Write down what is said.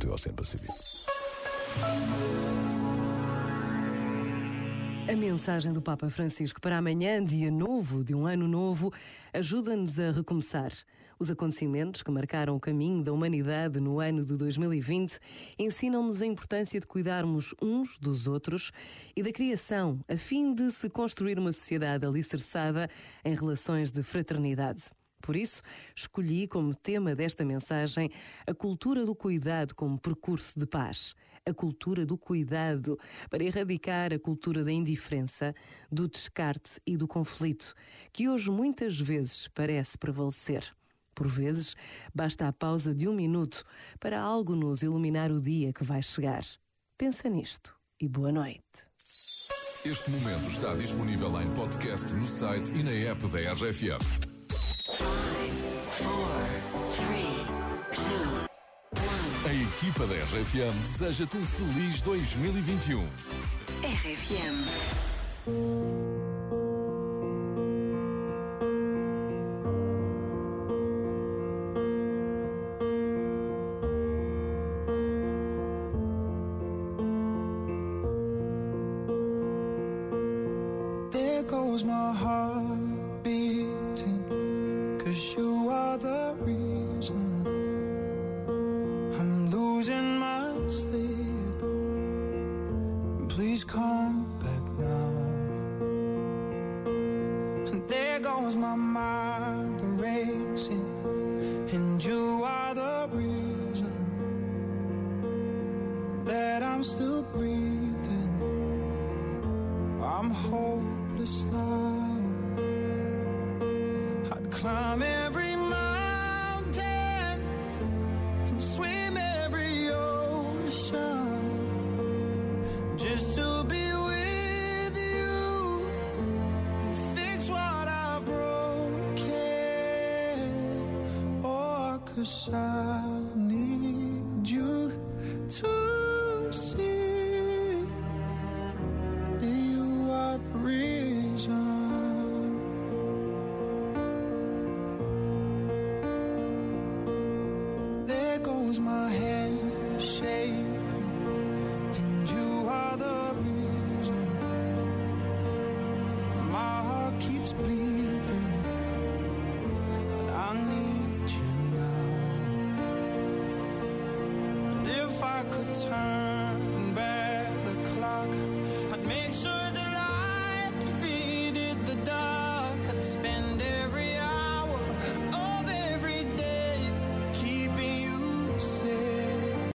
teu Oceano Pacífico. A mensagem do Papa Francisco para amanhã, dia novo, de um ano novo, ajuda-nos a recomeçar. Os acontecimentos que marcaram o caminho da humanidade no ano de 2020 ensinam-nos a importância de cuidarmos uns dos outros e da criação, a fim de se construir uma sociedade alicerçada em relações de fraternidade. Por isso, escolhi como tema desta mensagem a cultura do cuidado como percurso de paz. A cultura do cuidado para erradicar a cultura da indiferença, do descarte e do conflito, que hoje muitas vezes parece prevalecer. Por vezes, basta a pausa de um minuto para algo nos iluminar o dia que vai chegar. Pensa nisto e boa noite. Este momento está disponível em podcast no site e na app da RFM. A equipa da RFM deseja-te um feliz 2021. RFM. There goes my heart beating, cause you are the reason Please come back now. And there goes my mind racing, and you are the reason that I'm still breathing. I'm hopeless now. I'd climb every 可是你。Turn